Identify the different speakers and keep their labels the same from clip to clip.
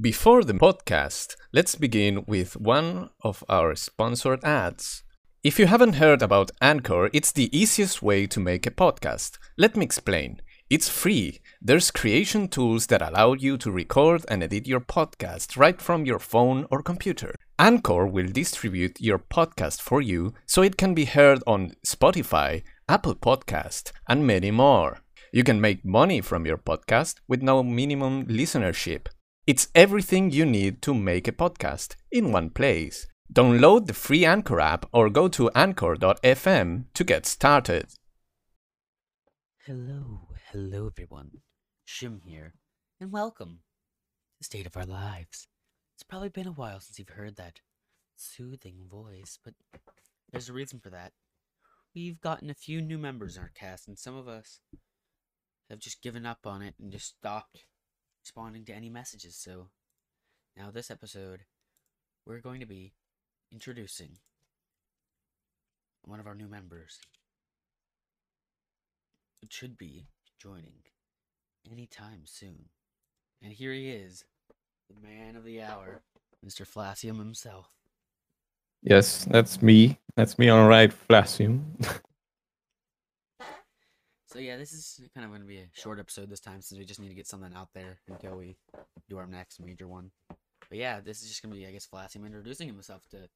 Speaker 1: Before the podcast, let's begin with one of our sponsored ads. If you haven't heard about Anchor, it's the easiest way to make a podcast. Let me explain. It's free. There's creation tools that allow you to record and edit your podcast right from your phone or computer. Anchor will distribute your podcast for you so it can be heard on Spotify, Apple Podcast, and many more. You can make money from your podcast with no minimum listenership. It's everything you need to make a podcast in one place. Download the free Anchor app or go to anchor.fm to get started.
Speaker 2: Hello, hello everyone. Shim here, and welcome to the State of Our Lives. It's probably been a while since you've heard that soothing voice, but there's a reason for that. We've gotten a few new members in our cast, and some of us have just given up on it and just stopped responding to any messages. So now, this episode, we're going to be introducing one of our new members. It should be joining anytime soon. And here he is, the man of the hour, Mr. Flasium himself.
Speaker 3: Yes, that's me. That's me all right, Flasium.
Speaker 2: So yeah, this is kind of going to be a short episode this time since we just need to get something out there until we do our next major one. But yeah, this is just going to be, I guess, Flasium introducing himself to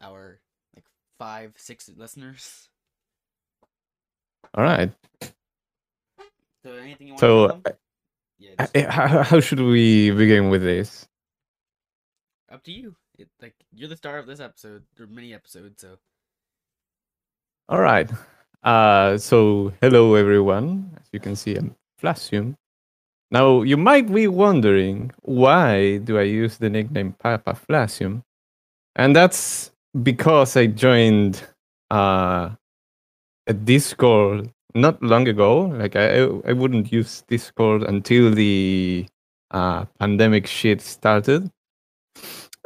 Speaker 2: our like five, six listeners.
Speaker 3: All right.
Speaker 2: So anything you want
Speaker 3: So,
Speaker 2: to? Yeah,
Speaker 3: Uh,
Speaker 2: just
Speaker 3: uh, How, how should we begin with this?
Speaker 2: up to you. It, like you're the star of this episode or mini episode, so
Speaker 3: All right. Uh, so, hello everyone. As you can see, I'm Flasium. Now, you might be wondering why do I use the nickname Papa Flasium? And that's because I joined uh, a Discord not long ago. Like I, I wouldn't use Discord until the uh, pandemic shit started,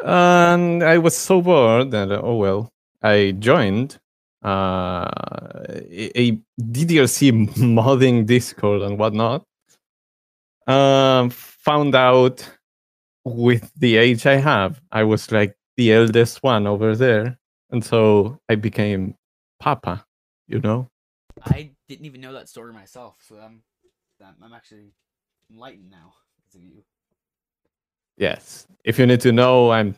Speaker 3: and I was so bored that oh well, I joined uh, a DDLC modding Discord and whatnot. Um, found out with the age I have, I was like the eldest one over there, and so I became Papa. You know.
Speaker 2: I didn't even know that story myself. So I'm I'm, I'm actually enlightened now because of you.
Speaker 3: Yes. If you need to know, I'm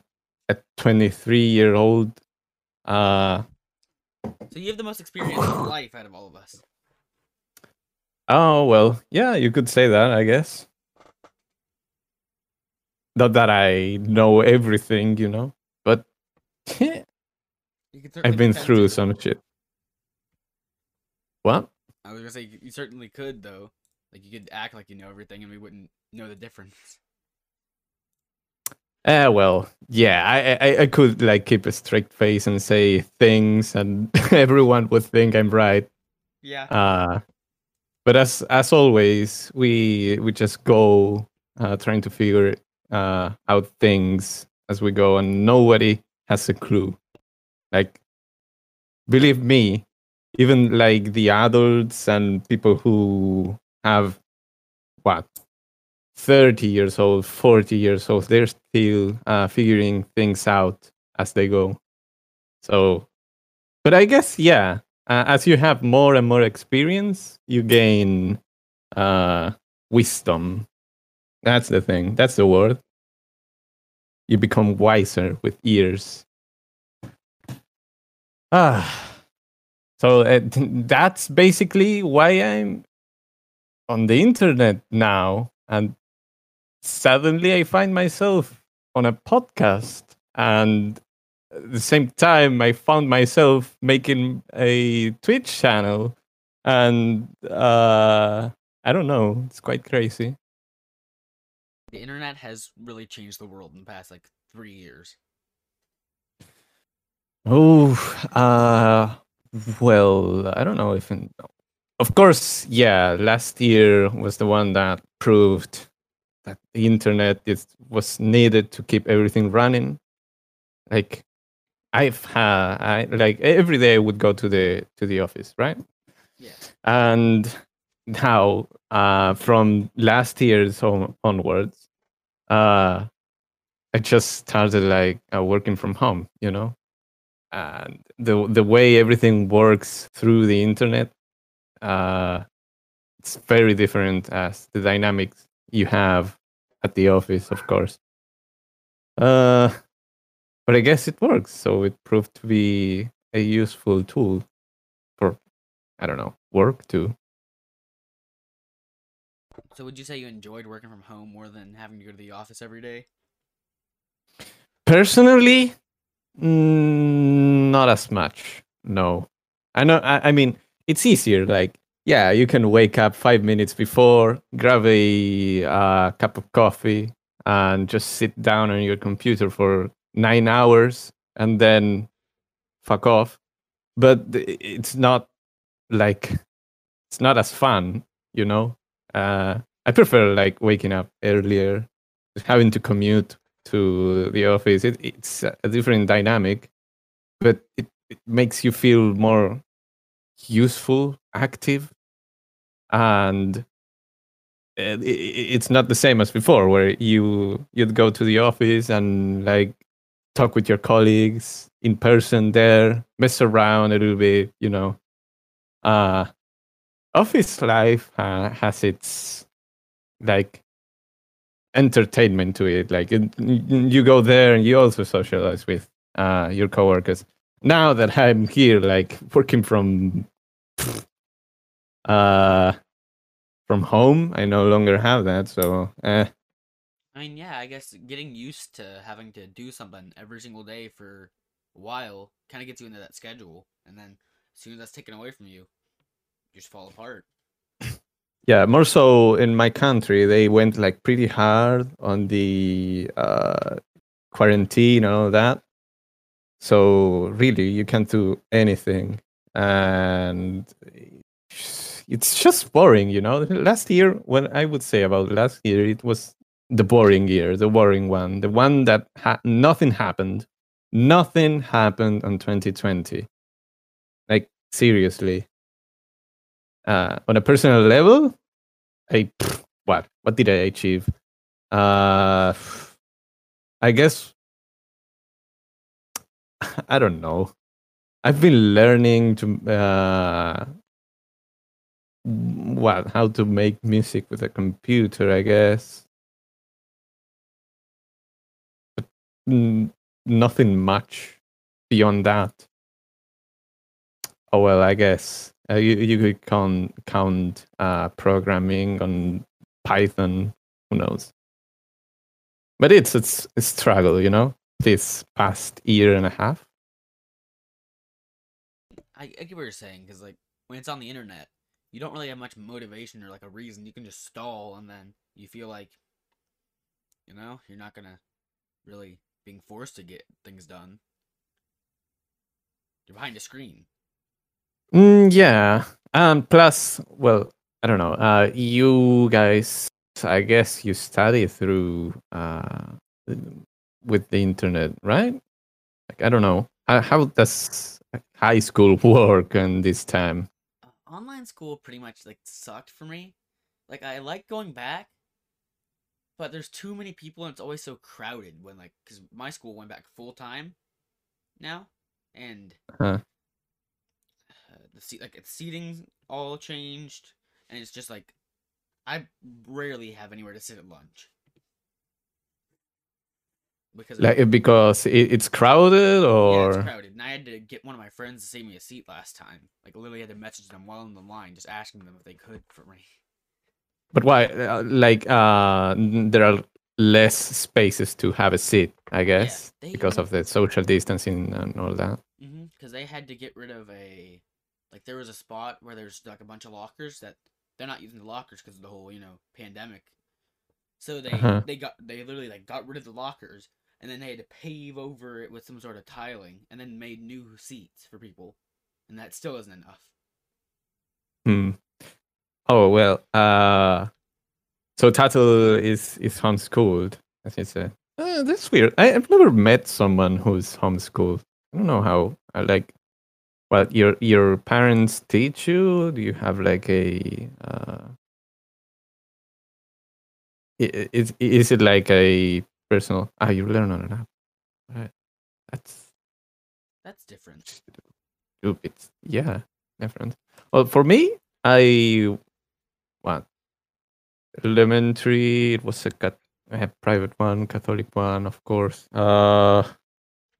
Speaker 3: a 23 year old. Uh,
Speaker 2: So you have the most experience in life out of all of us.
Speaker 3: oh, well, yeah, you could say that, I guess. Not that I know everything, you know, but
Speaker 2: You could
Speaker 3: I've been through some shit. What?
Speaker 2: I was gonna say you certainly could though. Like you could act like you know everything, and we wouldn't know the difference.
Speaker 3: Eh, well, yeah, I, I I could like keep a straight face and say things, and everyone would think I'm right.
Speaker 2: Yeah.
Speaker 3: Uh, but as as always, we we just go uh, trying to figure uh, out things as we go, and nobody has a clue. Like, believe me, even like the adults and people who have what 30 years old 40 years old they're still uh, figuring things out as they go. So but i guess yeah uh, as you have more and more experience you gain uh, wisdom. That's the thing. That's the word. You become wiser with years. Ah. So uh, that's basically why i'm on the internet now and suddenly i find myself on a podcast and at the same time i found myself making a twitch channel and uh i don't know it's quite crazy
Speaker 2: The internet has really changed the world in the past like three years.
Speaker 3: oh uh well i don't know if in, of course yeah last year was the one that proved that the internet is was needed to keep everything running. Like i've had i like every day i would go to the to the office right?
Speaker 2: Yeah.
Speaker 3: and now uh from last year on, onwards uh, I just started like uh, working from home, you know, and the the way everything works through the internet, uh, it's very different as the dynamics you have at the office, of course. Uh, but I guess it works, so it proved to be a useful tool for, I don't know, work too.
Speaker 2: So would you say you enjoyed working from home more than having to go to the office every day?
Speaker 3: Personally, mm, not as much. No, I know. I, I mean, it's easier. Like, yeah, you can wake up five minutes before, grab a uh, cup of coffee, and just sit down on your computer for nine hours, and then fuck off. But it's not like it's not as fun, you know. Uh, I prefer like waking up earlier, having to commute to the office. It, it's a different dynamic, but it, it makes you feel more useful, active, and it's not the same as before, where you you'd go to the office and like talk with your colleagues in person there, mess around a little bit, you know. Uh office life uh, has its like entertainment to it. Like you go there and you also socialize with uh, your coworkers. Now that I'm here, like working from uh from home, I no longer have that. So eh.
Speaker 2: I mean, yeah, I guess getting used to having to do something every single day for a while kind of gets you into that schedule, and then as soon as that's taken away from you, you just fall apart.
Speaker 3: Yeah, more so in my country, they went like pretty hard on the uh, quarantine and all that. So really, you can't do anything, and it's just boring, you know. Last year, what I would say about last year, it was the boring year, the boring one, the one that ha- nothing happened, nothing happened on 2020. Like seriously, uh, on a personal level, I what what did I achieve? Uh, I guess I don't know. I've been learning to uh, what how to make music with a computer. I guess, but nothing much beyond that. Oh well, I guess uh, you, you could count count uh, programming on Python. Who knows? But it's it's a struggle, you know. This past year and a half.
Speaker 2: I, I get what you're saying because like when it's on the internet, you don't really have much motivation or like a reason. You can just stall, and then you feel like, you know, you're not gonna really being forced to get things done. You're behind a screen.
Speaker 3: Mm, yeah. Um. Plus, well, I don't know. Uh, you guys, I guess you study through uh with the internet, right? Like, I don't know. Uh, how does high school work and this time?
Speaker 2: Uh, online school pretty much like sucked for me. Like I like going back, but there's too many people and it's always so crowded when like because my school went back full time now and
Speaker 3: Huh.
Speaker 2: uh, the seat like it's seating all changed and it's just like I rarely have anywhere to sit at lunch because of-
Speaker 3: Like because it, it's crowded,
Speaker 2: yeah,
Speaker 3: or
Speaker 2: it's crowded and I had to get one of my friends to save me a seat last time like literally had to message them while in the line just asking them if they could for me
Speaker 3: but why? Uh, like, uh, there are less spaces to have a seat, I guess,
Speaker 2: they-
Speaker 3: because of the social distancing and all that.
Speaker 2: Mm-hmm. Because they had to get rid of a, like there was a spot where there's like a bunch of lockers that they're not using the lockers because of the whole you know pandemic. So they
Speaker 3: Uh-huh.
Speaker 2: they got they literally like got rid of the lockers and then they had to pave over it with some sort of tiling and then made new seats for people, and that still isn't enough.
Speaker 3: Hmm. Oh well. Uh, so Tattoo is is homeschooled, as you said. Uh, that's weird. I, I've never met someone who's homeschooled. I don't know how. I like. well your your parents teach you? Do you have like a uh, is is it like a personal? Ah, you learn on an app. Right. That's
Speaker 2: That's different.
Speaker 3: stupid. Yeah, different. Well, for me, I what elementary. It was a cat. I have private one, Catholic one, of course. Uh,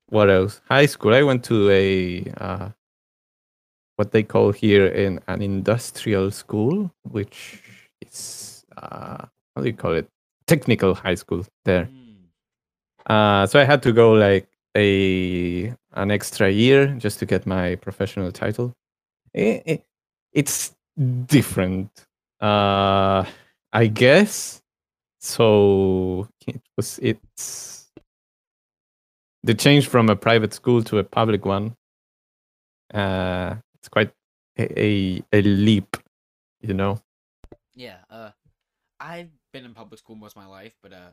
Speaker 3: what else? High school. I went to a uh, what they call here in an industrial school, which is uh, how do you call it? Technical high school there.
Speaker 2: Mm,
Speaker 3: Uh, so I had to go like a an extra year just to get my professional title. I- I- it's different, uh, I guess. So it was it's the change from a private school to a public one. Uh, it's quite a, a, a leap, you know.
Speaker 2: yeah. Uh, I've been in public school most of my life, but uh,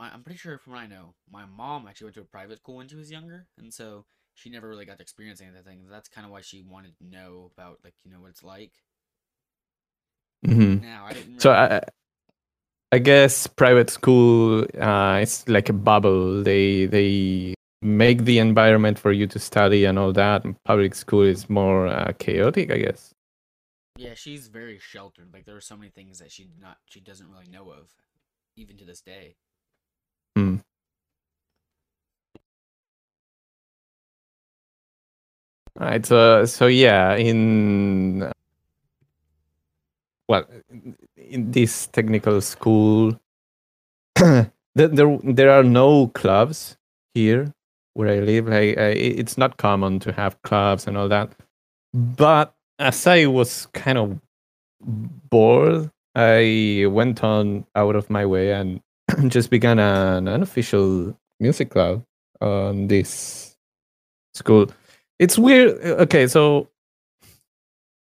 Speaker 2: my I'm pretty sure from what I know, my mom actually went to a private school when she was younger, and so she never really got to experience any of the things. That's kind of why she wanted to know about like you know what it's like.
Speaker 3: Mm-hmm.
Speaker 2: Now I didn't.
Speaker 3: So I, I guess private school, uh, it's like a bubble. They they make the environment for you to study and all that. And public school is more uh, chaotic, I guess.
Speaker 2: Yeah, she's very sheltered. Like there are so many things that she not she doesn't really know of, even to this day.
Speaker 3: Hmm. All right. So so yeah, in well, in- this technical school, there there are no clubs here where I live. Like i- it's not common to have clubs and all that. But as I was kind of bored, I went on out of my way and just began an unofficial music club on this school. It's weird. uh, Okay, so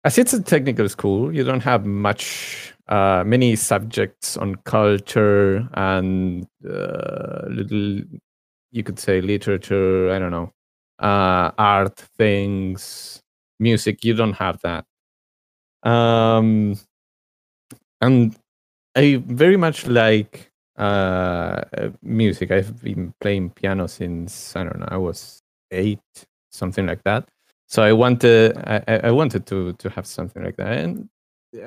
Speaker 3: as it's a technical school, you don't have much, uh, many subjects on culture and uh, little, you could say literature. I don't know, uh, art things, music. You don't have that. Um, and I very much like uh music. I've been playing piano since i don't know i was eight something like that. So i wanted i, I wanted to to have something like that. And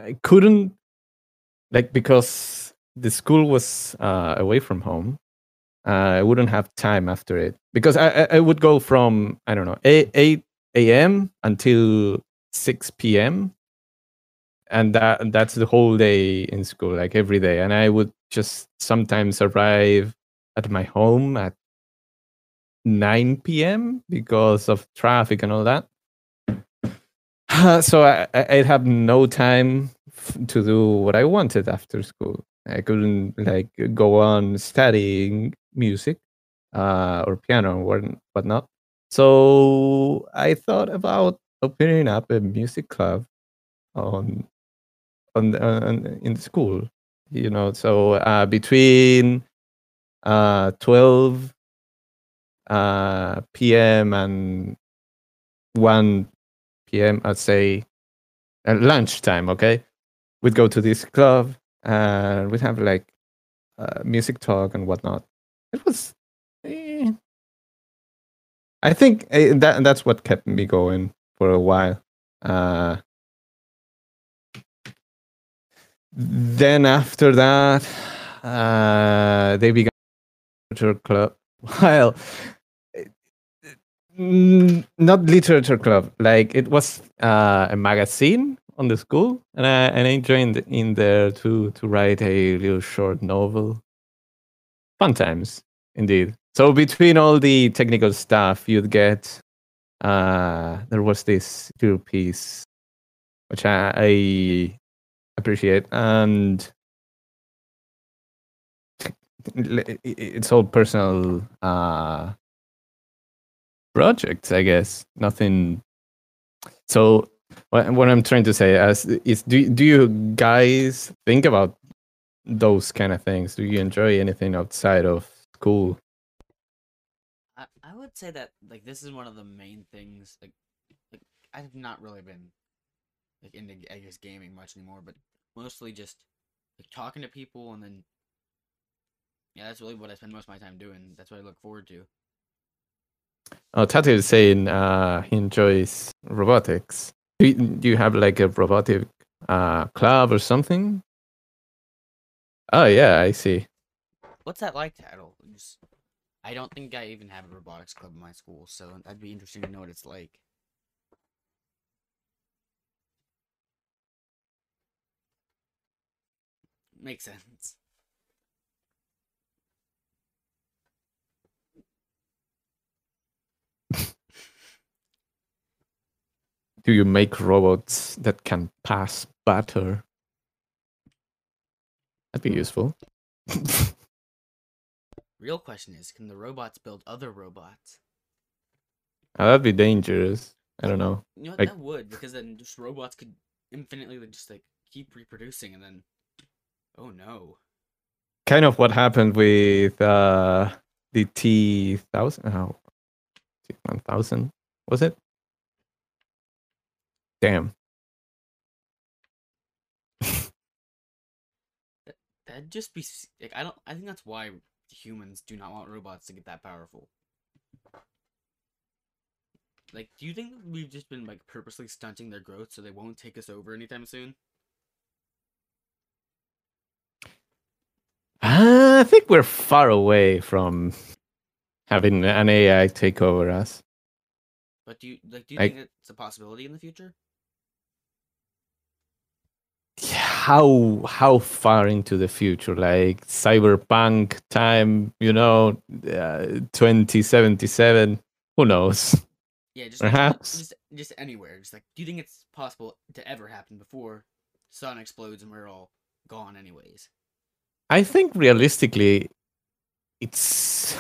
Speaker 3: i couldn't like because the school was uh away from home uh, i wouldn't have time after it. Because i i, would go from i don't know 8, 8 a.m until 6 p.m and that that's the whole day in school like every day. And i would just sometimes arrive at my home at 9 p.m because of traffic and all that. So I, i'd have no time f- to do what i wanted after school. I couldn't like go on studying music uh, or piano or whatnot. So i thought about opening up a music club on on, on in school you know so uh between uh 12 uh pm and 1 pm i'd say at lunchtime okay? We'd go to this club and we'd have like uh, music talk and whatnot. It was eh, i think eh, that that's what kept me going for a while. Uh then after that, uh, they began literature club. Well, not literature club. Like it was uh, a magazine on the school, and I and I joined in there to to write a little short novel. Fun times, indeed. So between all the technical stuff, you'd get uh, there was this little piece which I, I appreciate and it's all personal uh projects i guess. Nothing. So what, i'm trying to say as is do, do you guys think about those kind of things? Do you enjoy anything outside of school?
Speaker 2: I, I would say that like this is one of the main things like like I've not really been like into I guess gaming much anymore, but mostly just like talking to people and then Yeah, that's really what I spend most of my time doing. That's what I look forward to.
Speaker 3: Oh, Tati is saying uh, he enjoys robotics. Do you, do you have like a robotic uh, club or something? Oh yeah, I see.
Speaker 2: What's that like, Tattle? Just, I don't think I even have a robotics club in my school, so that'd be interesting to know what it's like. Makes sense.
Speaker 3: Do you make robots that can pass butter? That'd be useful.
Speaker 2: Real question is, can the robots build other robots?
Speaker 3: Oh, that'd be dangerous. I don't know.
Speaker 2: You know what,
Speaker 3: Like-
Speaker 2: that would, because then just robots could infinitely just like keep reproducing, and then, oh no.
Speaker 3: Kind of what happened with uh, the T thousand. Oh, T one thousand was it? Damn.
Speaker 2: That'd just be like I don't. I think that's why humans do not want robots to get that powerful. Like, do you think we've just been like purposely stunting their growth so they won't take us over anytime soon?
Speaker 3: Uh, I think we're far away from having an AI take over us.
Speaker 2: But do you like? Do you
Speaker 3: I-
Speaker 2: think it's a possibility in the future?
Speaker 3: How how far into the future? Like cyberpunk time, you know, uh, twenty seventy seven. Who knows?
Speaker 2: Yeah, just like,
Speaker 3: Perhaps.
Speaker 2: just just anywhere. Just like, do you think it's possible to ever happen before sun explodes and we're all gone anyways?
Speaker 3: I think realistically, it's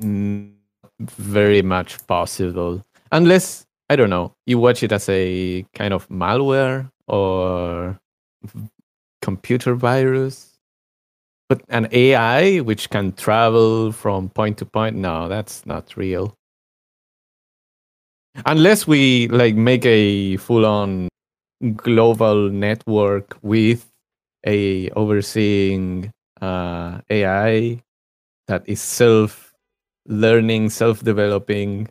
Speaker 3: very much possible unless I don't know. You watch it as a kind of malware or computer virus, but an AI which can travel from point to point. No, that's not real. Unless we like make a full-on global network with a overseeing uh, AI that is self learning, self developing,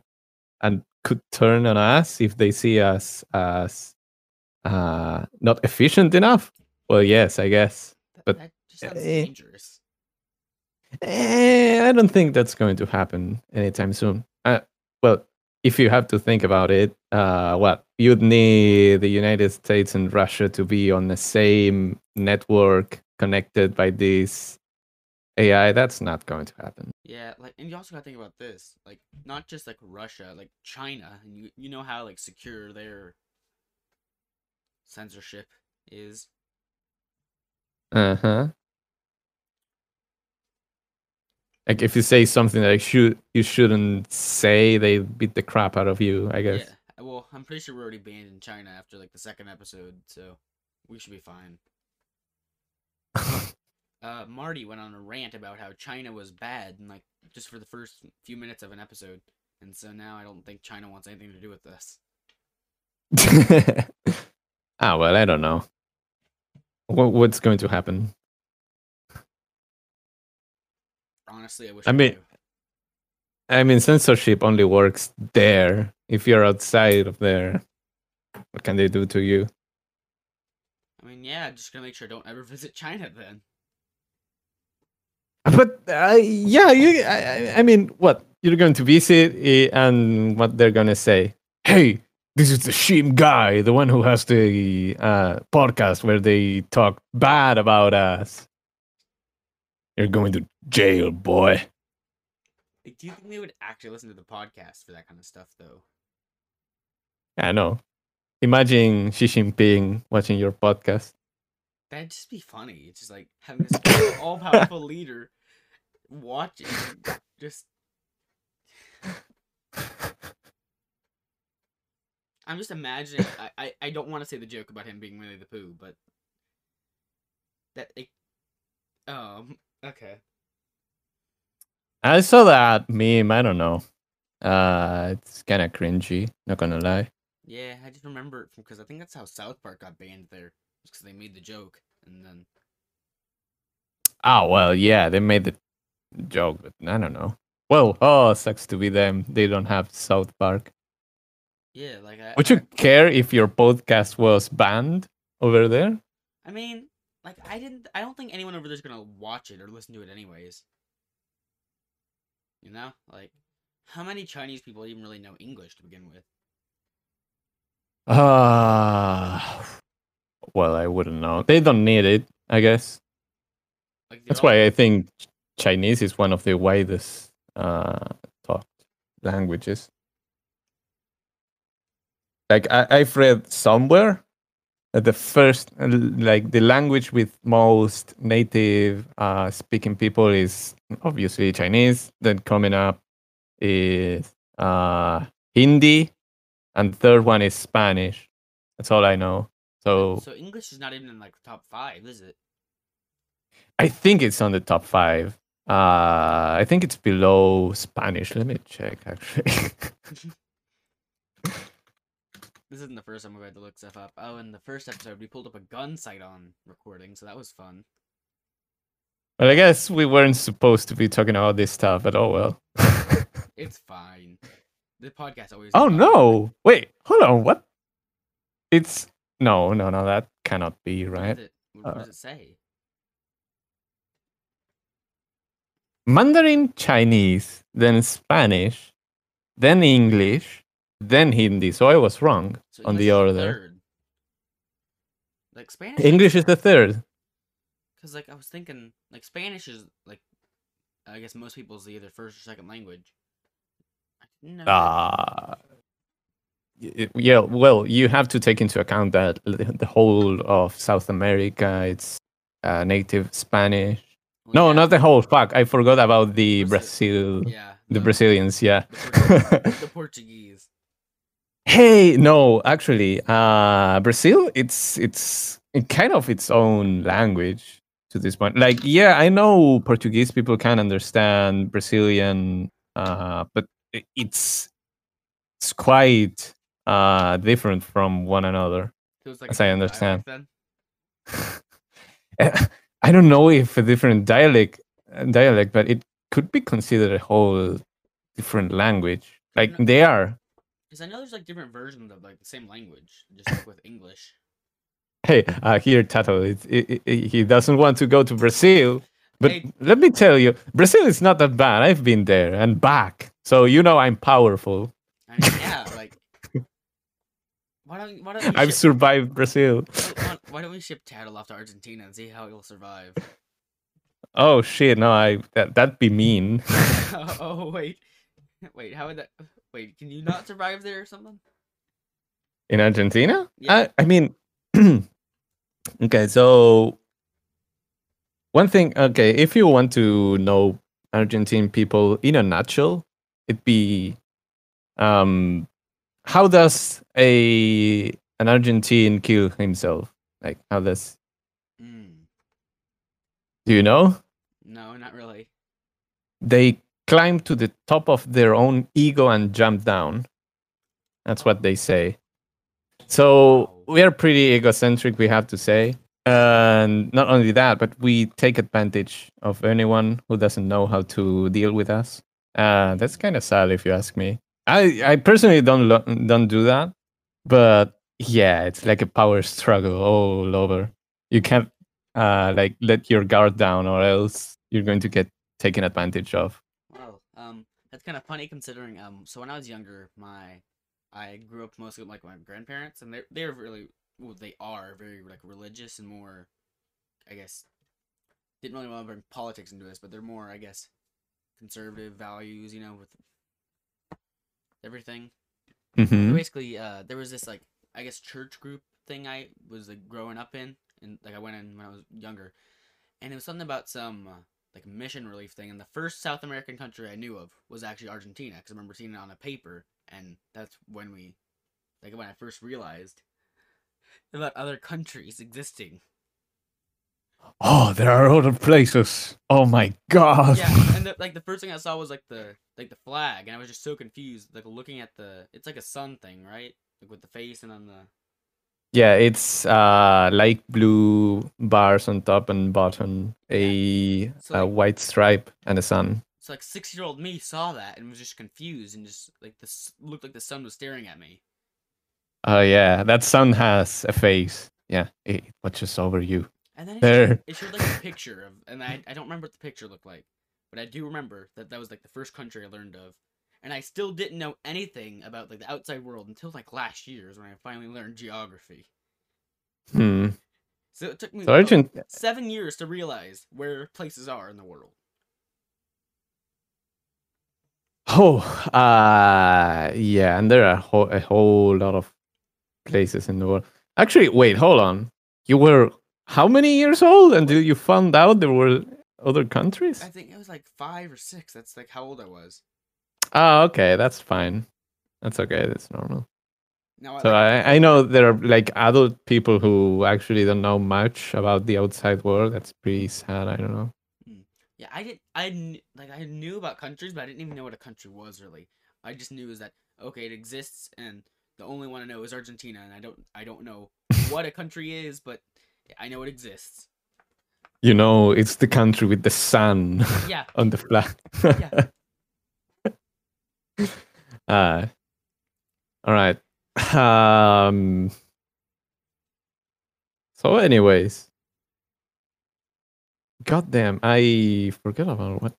Speaker 3: and could turn on us if they see us as uh, not efficient enough. Well, yes, I guess. But,
Speaker 2: that just sounds
Speaker 3: eh,
Speaker 2: dangerous.
Speaker 3: Eh, I don't think that's going to happen anytime soon. Uh, well, if you have to think about it, uh, what you'd need the United States and Russia to be on the same network connected by this AI. That's not going to happen.
Speaker 2: Yeah, like, and you also gotta think about this, like, not just like Russia, like China, and you you know how like secure their censorship is.
Speaker 3: Uh huh. Like if you say something that should you shouldn't say, they beat the crap out of you. I guess.
Speaker 2: Yeah, well, I'm pretty sure we're already banned in China after like the second episode, so we should be fine. Uh, Marty went on a rant about how China was bad, and like just for the first few minutes of an episode, and so now I don't think China wants anything to do with this.
Speaker 3: ah well, I don't know. What, what's going to happen?
Speaker 2: Honestly, I wish
Speaker 3: I
Speaker 2: I,
Speaker 3: mean-
Speaker 2: knew.
Speaker 3: I mean, censorship only works there. If you're outside of there, what can they do to you?
Speaker 2: I mean, yeah, just gonna make sure I don't ever visit China then.
Speaker 3: But uh, yeah, you. I, I- mean, what you're going to visit, eh, and what they're gonna say? Hey, this is the Shim guy, the one who has the uh, podcast where they talk bad about us. You're going to jail, boy.
Speaker 2: Do you think they would actually listen to the podcast for that kind of stuff, though?
Speaker 3: I know. Imagine Xi Jinping watching your podcast.
Speaker 2: That'd just be funny. It's just like having this all powerful leader watching, just. I'm just imagining. I, I, I don't want to say the joke about him being Winnie the Pooh, but that it, um okay.
Speaker 3: I saw that meme. I don't know. Uh, it's kind of cringy. Not gonna lie.
Speaker 2: Yeah, I just remember it because I think that's how South Park got banned there, because they made the joke and then
Speaker 3: Oh well, yeah, they made the joke, but I don't know. Well, oh, sucks to be them. They don't have South Park.
Speaker 2: Yeah, like I.
Speaker 3: Would you care if your podcast was banned over there?
Speaker 2: I mean, like I didn't. I don't think anyone over there's gonna watch it or listen to it anyways. You know, like how many Chinese people even really know English to begin with?
Speaker 3: Ah, well, I wouldn't know. They don't need it, I guess.
Speaker 2: Like
Speaker 3: That's why I think Chinese is one of the widest uh, taught languages. Like I, I've read somewhere that the first, uh, like the language with most native uh, speaking people is obviously Chinese. Then coming up is uh, Hindi, and third one is Spanish. That's all I know. So
Speaker 2: So English is not even in like the top five, is it?
Speaker 3: I think it's on the top five. Uh, I think it's below Spanish. Let me check actually.
Speaker 2: This isn't the first time we've had to look stuff up. Oh, in the first episode, we pulled up a gun sight on recording, so that was fun.
Speaker 3: but I guess we weren't supposed to be talking about this stuff, but oh well.
Speaker 2: It's fine. The podcast always.
Speaker 3: oh no! Wait, hold on. What? It's no, no, no. That cannot be
Speaker 2: What
Speaker 3: right.
Speaker 2: does it, what
Speaker 3: Uh,
Speaker 2: does it say?
Speaker 3: Mandarin Chinese, then Spanish, then English, then Hindi. So I was wrong
Speaker 2: So
Speaker 3: on the
Speaker 2: English
Speaker 3: order.
Speaker 2: Like Spanish.
Speaker 3: English is the third.
Speaker 2: Because like I was thinking, like Spanish is like, I guess most people's either first or second language. I didn't know that-
Speaker 3: Uh, yeah, well, you have to take into account that the whole of South America, it's uh, native Spanish.
Speaker 2: well,
Speaker 3: No,
Speaker 2: yeah,
Speaker 3: not the whole. Fuck, I forgot about the
Speaker 2: Brazil-
Speaker 3: Brazil,
Speaker 2: Yeah.
Speaker 3: the Brazilians. Yeah.
Speaker 2: The, Portu- the Portuguese.
Speaker 3: hey, no, actually, uh, Brazil, it's it's it kind of its own language to this point. Like, yeah, I know Portuguese people can understand Brazilian, uh, but it's it's quite uh different from one another.
Speaker 2: Like
Speaker 3: As I understand. I don't know if a different dialect dialect, but it could be considered a whole different language. Like they are.
Speaker 2: Because I know there's like different versions of like the same language, just like with English.
Speaker 3: Hey, uh, here, Tato, it, it, it- he doesn't want to go to Brazil. But
Speaker 2: Hey.
Speaker 3: let me tell you, Brazil is not that bad. I've been there and back. So you know I'm powerful.
Speaker 2: I mean, yeah, like. Why don't why don't
Speaker 3: I've
Speaker 2: ship,
Speaker 3: survived Brazil.
Speaker 2: why, why- why don't we ship Tattle off to Argentina and see how he'll survive?
Speaker 3: Oh shit, no, I that that'd be mean.
Speaker 2: oh, oh wait, wait, how would that? Wait, can you not survive there or something?
Speaker 3: In Argentina?
Speaker 2: Yeah.
Speaker 3: I, I mean, okay, so one thing, okay, if you want to know Argentine people in a nutshell, it'd be um, how does a an Argentine kill himself? Like, how does
Speaker 2: Mm,
Speaker 3: do you know?
Speaker 2: no, not really.
Speaker 3: They climb to the top of their own ego and jump down. That's what they say. So we are pretty egocentric, we have to say. And not only that, but we take advantage of anyone who doesn't know how to deal with us. Uh, that's kind of sad, if you ask me. I, I personally don't lo- don't do that, but yeah, it's like a power struggle all over. You can't uh, like let your guard down, or else you're going to get taken advantage of.
Speaker 2: Well, um, that's kind of funny considering um, so when I was younger, my I grew up mostly with like my grandparents, and they they're really well, they are very like religious and more, I guess, didn't really want to bring politics into this, but they're more, I guess, conservative values, you know, with everything.
Speaker 3: Mhm.
Speaker 2: Basically, uh, there was this like I guess church group thing I was like growing up in, and like I went in when I was younger, and it was something about some uh, like mission relief thing. And the first South American country I knew of was actually Argentina, because I remember seeing it on a paper, and that's when we, like when I first realized about other countries existing.
Speaker 3: Oh, there are other places. Oh my god.
Speaker 2: Yeah, and the, like the first thing I saw was like the like the flag, and I was just so confused, like looking at the it's like a sun thing, right? Like with the face and then the
Speaker 3: Yeah, it's uh light blue bars on top and bottom, a,
Speaker 2: So,
Speaker 3: a white stripe and a sun.
Speaker 2: So like six year old me saw that and was just confused and just like this looked like the sun was staring at me.
Speaker 3: Oh yeah, that sun has a face. Yeah, it watches over you.
Speaker 2: And then it
Speaker 3: There.
Speaker 2: showed, it showed like a picture of, and I, I don't remember what the picture looked like, but I do remember that that was like the first country I learned of, and I still didn't know anything about like the outside world until like last year is when I finally learned geography.
Speaker 3: Hmm.
Speaker 2: So it took me
Speaker 3: So Argent,
Speaker 2: seven years to realize where places are in the world.
Speaker 3: oh, uh, yeah, and there are ho- a whole lot of places in the world. Actually, wait, hold on. You were how many years old until you found out there were other countries?
Speaker 2: I think it was like five or six. That's like how old I was.
Speaker 3: Ah, okay, that's fine. That's okay. That's normal.
Speaker 2: Now
Speaker 3: So
Speaker 2: like,
Speaker 3: I, I know there are like adult people who actually don't know much about the outside world. That's pretty sad. I don't know.
Speaker 2: Yeah, I didn't. I kn- like I knew about countries, but I didn't even know what a country was really. I just knew is that okay, it exists, and the only one I know is Argentina, and I don't. I don't know what a country is, but I know it exists.
Speaker 3: You know, it's the country with the sun
Speaker 2: Yeah,
Speaker 3: on the flag.
Speaker 2: Yeah.
Speaker 3: uh, all right. Um. So, anyways, goddamn, I forgot about what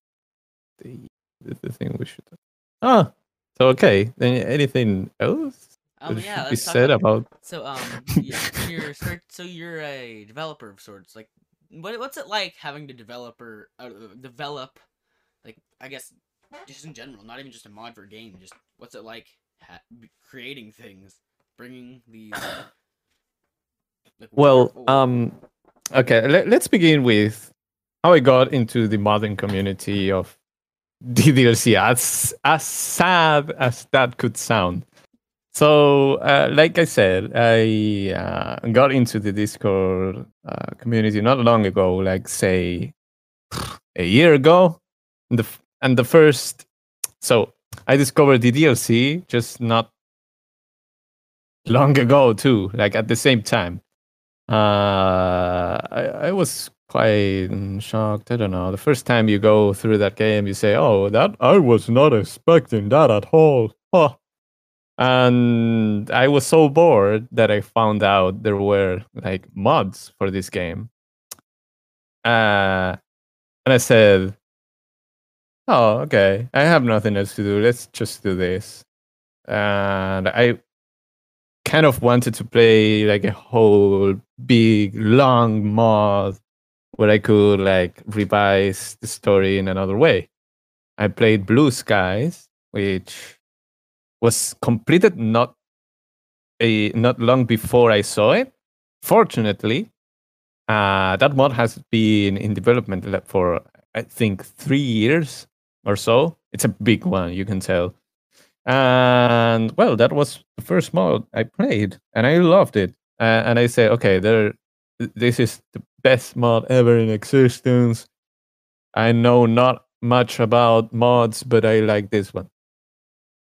Speaker 3: the the, the thing we should. Ah, so okay. Then anything else
Speaker 2: um, yeah.
Speaker 3: be said
Speaker 2: about.
Speaker 3: about?
Speaker 2: So um, yeah, you're start, so you're a developer of sorts. Like, what what's it like having to developer uh, develop, like I guess, just in general, not even just a mod for a game. Just what's it like ha- creating things, bringing these. Like,
Speaker 3: Well, um, okay. Let, let's begin with how I got into the modding community of DDLC. As as sad as that could sound. So, uh, like I said, I uh, got into the Discord uh, community not long ago, like say a year ago. And the and the first, so I discovered the DLC just not long ago too, like at the same time. Uh, I, I was quite shocked. I don't know. The first time you go through that game, you say, "Oh, that I was not expecting that at all." Oh. And I was so bored that I found out there were like mods for this game. Uh, and I said, "Oh, okay. I have nothing else to do. Let's just do this." And I kind of wanted to play like a whole big long mod where I could like revise the story in another way. I played Blue Skies, which was completed not a not long before I saw it. Fortunately, uh, that mod has been in development for I think three years or so. It's a big one, you can tell. And well, that was the first mod I played, and I loved it. Uh, and I say, okay, there, this is the best mod ever in existence. I know not much about mods, but I like this one.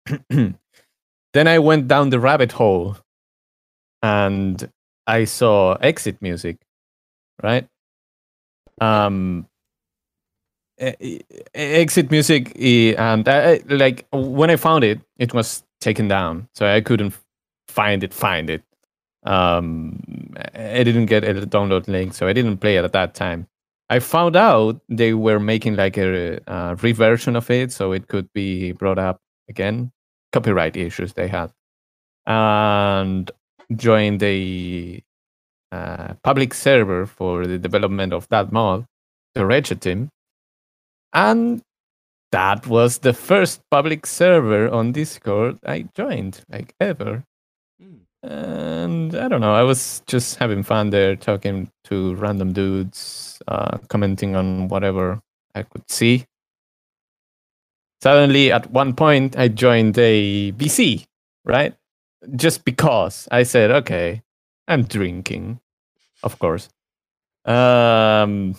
Speaker 3: then I went down the rabbit hole, and I saw exit music, right? Um, exit music and I, like when i found it it was taken down. So i couldn't find it find it. Um i didn't get a download link so i didn't play it at that time. I found out they were making like a, uh reversion of it so it could be brought up again copyright issues they had and joined the uh, public server for the development of that mod the Wretched team and that was the first public server on Discord I joined, like ever.
Speaker 2: Hmm.
Speaker 3: And I don't know, I was just having fun there, talking to random dudes, uh, commenting on whatever I could see. Suddenly, at one point, I joined a VC, right? Just because I said, okay, I'm drinking, of course. Um,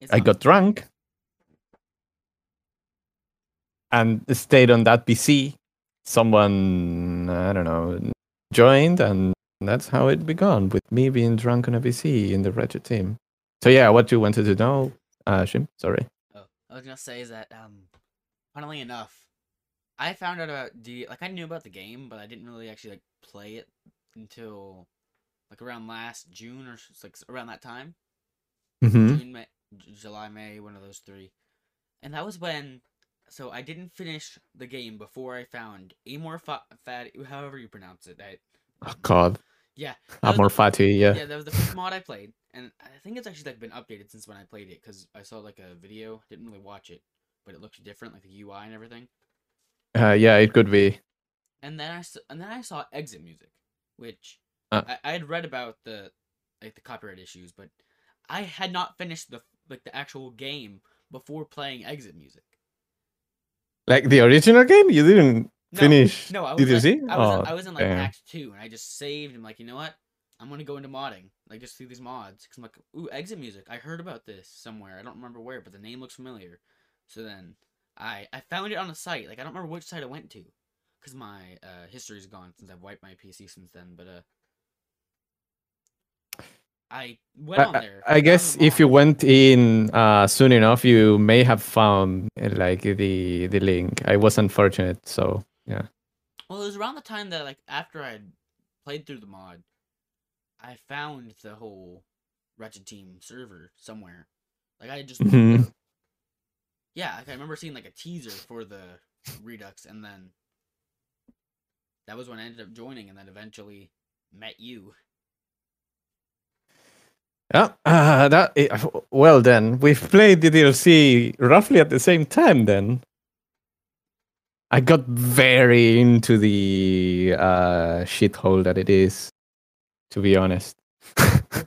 Speaker 2: It's
Speaker 3: I got drunk and stayed on that PC. Someone, I don't know, joined and that's how it began with me being drunk on a VC in the Ratchet team. So yeah, what you wanted to know, uh, Shim? Sorry.
Speaker 2: Oh, I was gonna say is that um, funnily enough, I found out about D. Like I knew about the game, but I didn't really actually like play it until like around last June or like around that time.
Speaker 3: Mm-hmm.
Speaker 2: June, May, July, May, one of those three. And that was when. So I didn't finish the game before I found Amor Fa- Fat, however you pronounce it. I,
Speaker 3: Oh God,
Speaker 2: yeah, that
Speaker 3: I'm more
Speaker 2: the-
Speaker 3: fatty. Yeah.
Speaker 2: yeah, that was the first mod I played, and I think it's actually like been updated since when I played it because I saw like a video. Didn't really watch it, but it looks different, like the UI and everything.
Speaker 3: Uh, yeah, it could be.
Speaker 2: And then I and then I saw exit music, which
Speaker 3: Uh.
Speaker 2: I, I had read about the like the copyright issues, but I had not finished the like the actual game before playing exit music.
Speaker 3: Like the original game, you didn't
Speaker 2: No,
Speaker 3: finish.
Speaker 2: No, I was
Speaker 3: Did you see?
Speaker 2: I was
Speaker 3: oh,
Speaker 2: in, I was in like
Speaker 3: damn.
Speaker 2: Act Two, and I just saved. and like, you know what? I'm gonna go into modding, like just through these mods. Cause I'm like, ooh, exit music. I heard about this somewhere. I don't remember where, but the name looks familiar. So then I I found it on a site. Like I don't remember which site I went to, cause my uh, history's gone since I've wiped my PC since then. But uh, I went on there.
Speaker 3: I guess if you went in uh, soon enough, you may have found like the the link. I was unfortunate, so yeah.
Speaker 2: Well, it was around the time that like after I played through the mod, I found the whole Wretched Team server somewhere. Like I just
Speaker 3: Mhm.
Speaker 2: up. Yeah, like I remember seeing like a teaser for the Redux, and then that was when I ended up joining, and then eventually met you.
Speaker 3: Yeah, uh, that well then we've played the DLC roughly at the same time. Then I got very into the uh, shithole that it is, to be honest.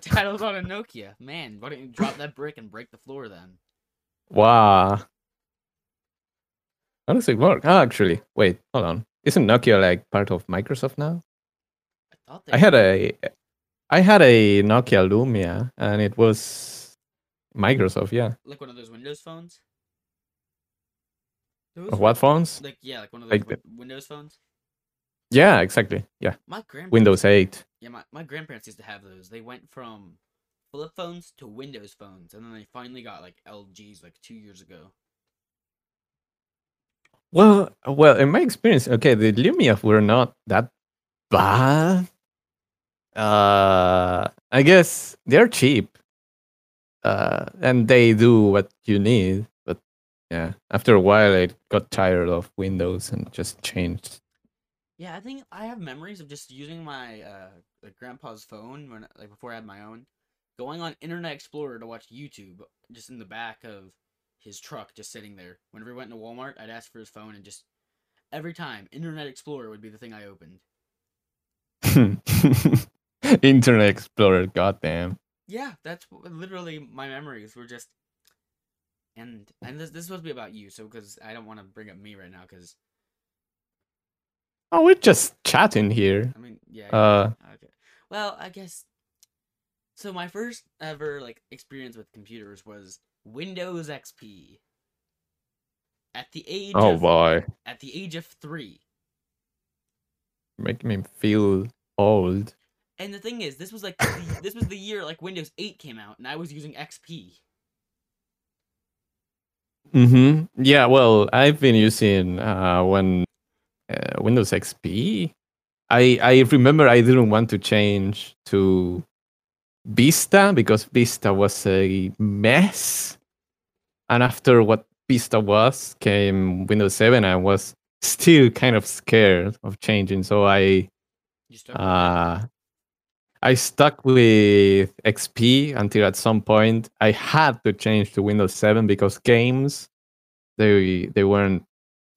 Speaker 2: Title's on a Nokia. Man, why don't you drop that brick and break the floor then?
Speaker 3: wow, how does it work? Oh, actually, wait, hold on. Isn't Nokia like part of Microsoft now?
Speaker 2: I thought they
Speaker 3: I had a, I had a Nokia Lumia, and it was Microsoft. Yeah.
Speaker 2: like one of those Windows phones. Those
Speaker 3: what phones?
Speaker 2: Like yeah, like one of those
Speaker 3: Like the-
Speaker 2: Windows phones.
Speaker 3: Yeah, exactly. Yeah,
Speaker 2: My grandparents
Speaker 3: Windows 8.
Speaker 2: Yeah, my, my grandparents used to have those. They went from flip phones to Windows phones, and then they finally got like LGs like two years ago.
Speaker 3: Well, well, in my experience, okay, the Lumia were not that bad. Uh, I guess they're cheap. Uh, and they do what you need. But yeah, after a while, I got tired of Windows and just changed.
Speaker 2: Yeah, I think I have memories of just using my uh grandpa's phone when like before I had my own, going on Internet Explorer to watch YouTube just in the back of his truck, just sitting there. Whenever he went into Walmart, I'd ask for his phone, and just every time Internet Explorer would be the thing I opened.
Speaker 3: Internet Explorer, goddamn.
Speaker 2: Yeah, that's literally my memories were just. And and this this is supposed to be about you, so because I don't want to bring up me right now, because
Speaker 3: Oh, we're just chatting here.
Speaker 2: I mean, yeah.
Speaker 3: Uh,
Speaker 2: okay. Well, I guess. So my first ever like experience with computers was Windows XP. At the age
Speaker 3: oh
Speaker 2: of
Speaker 3: boy,
Speaker 2: at the age of three,
Speaker 3: making me feel old.
Speaker 2: and the thing is, this was like the, this was the year like Windows 8 came out, and I was using XP.
Speaker 3: hmm Yeah, well, I've been using uh, when uh, Windows XP. I I remember I didn't want to change to Vista because Vista was a mess, and after what Vista was came Windows 7. I was still kind of scared of changing, so I
Speaker 2: stuck with
Speaker 3: uh, I stuck with XP until at some point I had to change to Windows 7 because games they they weren't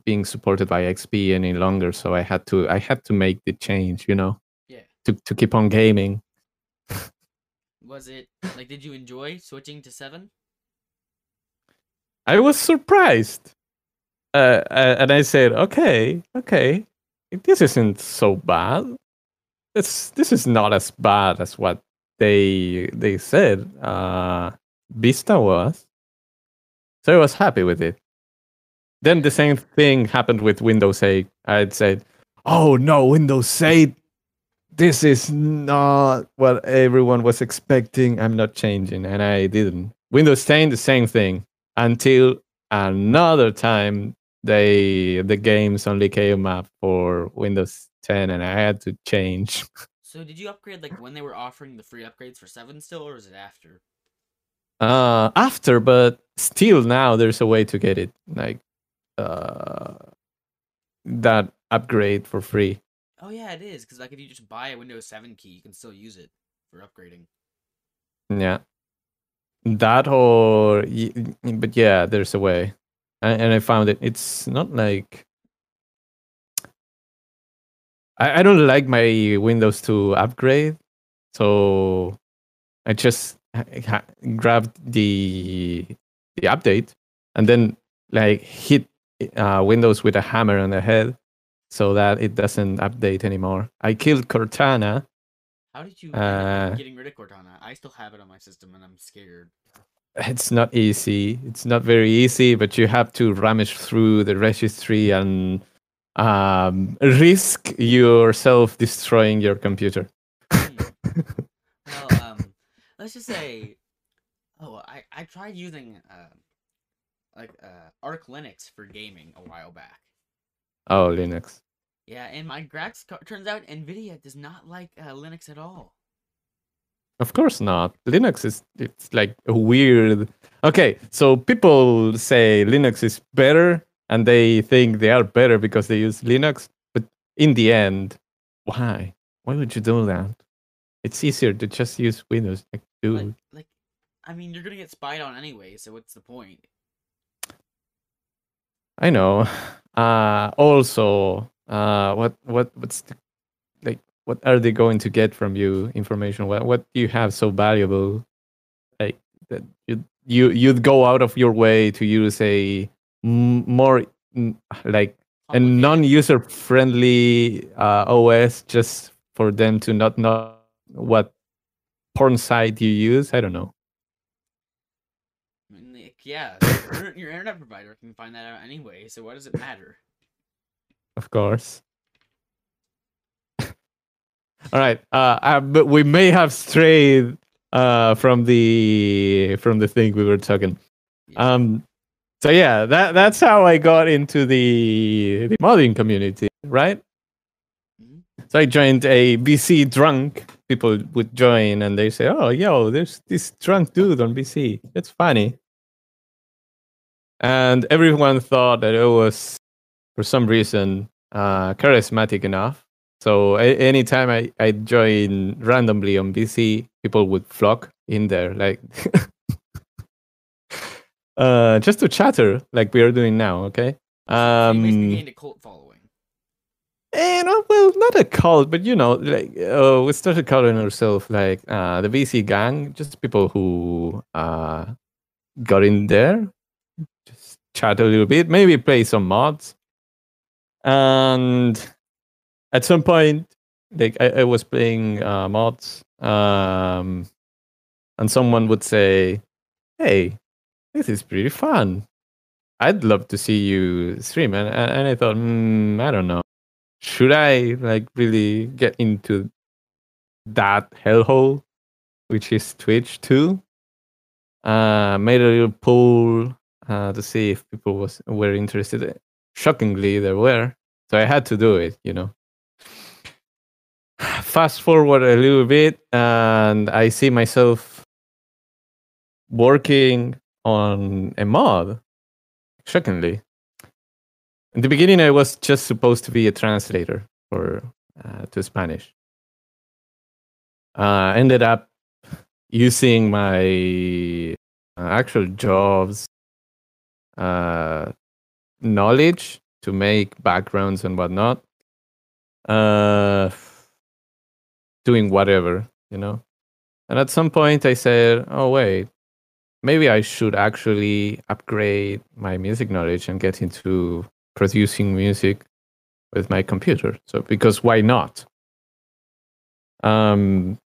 Speaker 3: being supported by XP any longer. So I had to I had to make the change, you know,
Speaker 2: Yeah.
Speaker 3: to to keep on gaming.
Speaker 2: Was it like? Did you enjoy switching to seven?
Speaker 3: I was surprised, uh, uh, and I said, okay, okay, this isn't so bad. It's this is not as bad as what they they said uh, Vista was. So I was happy with it. Then the same thing happened with Windows 8. I'd said, "Oh no, Windows 8 this is not what everyone was expecting. I'm not changing, and I didn't. Windows 10, the same thing until another time they the games only came up for Windows 10, and I had to change.
Speaker 2: So did you upgrade like when they were offering the free upgrades for seven still, or is it after?
Speaker 3: Uh, after, but still now there's a way to get it like uh that upgrade for free.
Speaker 2: Oh yeah, it is because like if you just buy a Windows 7 key, you can still use it for upgrading.
Speaker 3: Yeah. That or, but yeah, there's a way. And, I found it. It's not like. I, I don't like my Windows to upgrade. So I just grabbed the the update and then like hit uh, Windows with a hammer on the head so that it doesn't update anymore. I killed Cortana.
Speaker 2: How did you end up
Speaker 3: Uh,
Speaker 2: getting rid of Cortana? I still have it on my system and I'm scared.
Speaker 3: it's not easy. It's not very easy, but you have to rummage through the registry and um, risk yourself destroying your computer.
Speaker 2: Well, um, let's just say, oh, I I tried using uh, like uh, Arch Linux for gaming a while back.
Speaker 3: Oh, Linux.
Speaker 2: Yeah, and my graphics card turns out Nvidia does not like uh, Linux at all.
Speaker 3: Of course not. Linux is it's like a weird. Okay, so people say Linux is better and they think they are better because they use Linux, but in the end, why? Why would you do that? It's easier to just use Windows. Like, dude.
Speaker 2: Like, like, I mean, you're gonna get spied on anyway, so what's the point?
Speaker 3: I know. Uh, also, uh, what what what's the, like? What are they going to get from you? Information? What what do you have so valuable? Like that you you you'd go out of your way to use a m- more like a non-user friendly uh, OS just for them to not know what porn site you use. I don't know.
Speaker 2: I mean, like, yeah, your, your internet provider can find that out anyway, so what does it matter?
Speaker 3: Of course. All right. Uh, uh, but we may have strayed uh, from the from the thing we were talking. Um. So yeah, that that's how I got into the the modding community, right?
Speaker 2: Mhm.
Speaker 3: So I joined a VC drunk. People would join and they say, "Oh, yo, there's this drunk dude on VC. It's funny." And everyone thought that it was, for some reason, uh, charismatic enough. So a- anytime I I join randomly on VC, people would flock in there, like uh, just to chatter, like we are doing now. Okay.
Speaker 2: So
Speaker 3: Um,
Speaker 2: gained a cult following.
Speaker 3: and uh, well, not a cult, but you know, like uh, we started calling ourselves like uh, the VC gang, just people who uh, got in there, just chat a little bit, maybe play some mods, and at some point, like I, I was playing uh, mods, um, and someone would say, "Hey, this is pretty fun. I'd love to see you stream," and and, I thought, mm, I don't know should I like really get into that hellhole, which is Twitch too? Uh, made a little poll uh, to see if people was were interested. Shockingly, there were, so I had to do it. You know. Fast forward a little bit, and I see myself working on a mod. Shockingly, in the beginning, I was just supposed to be a translator for uh, to Spanish. Uh, ended up using my uh, actual jobs uh, knowledge to make backgrounds and whatnot. Uh, doing whatever, you know. And at some point, I said, "Oh wait, maybe I should actually upgrade my music knowledge and get into producing music with my computer. So because why not? Um.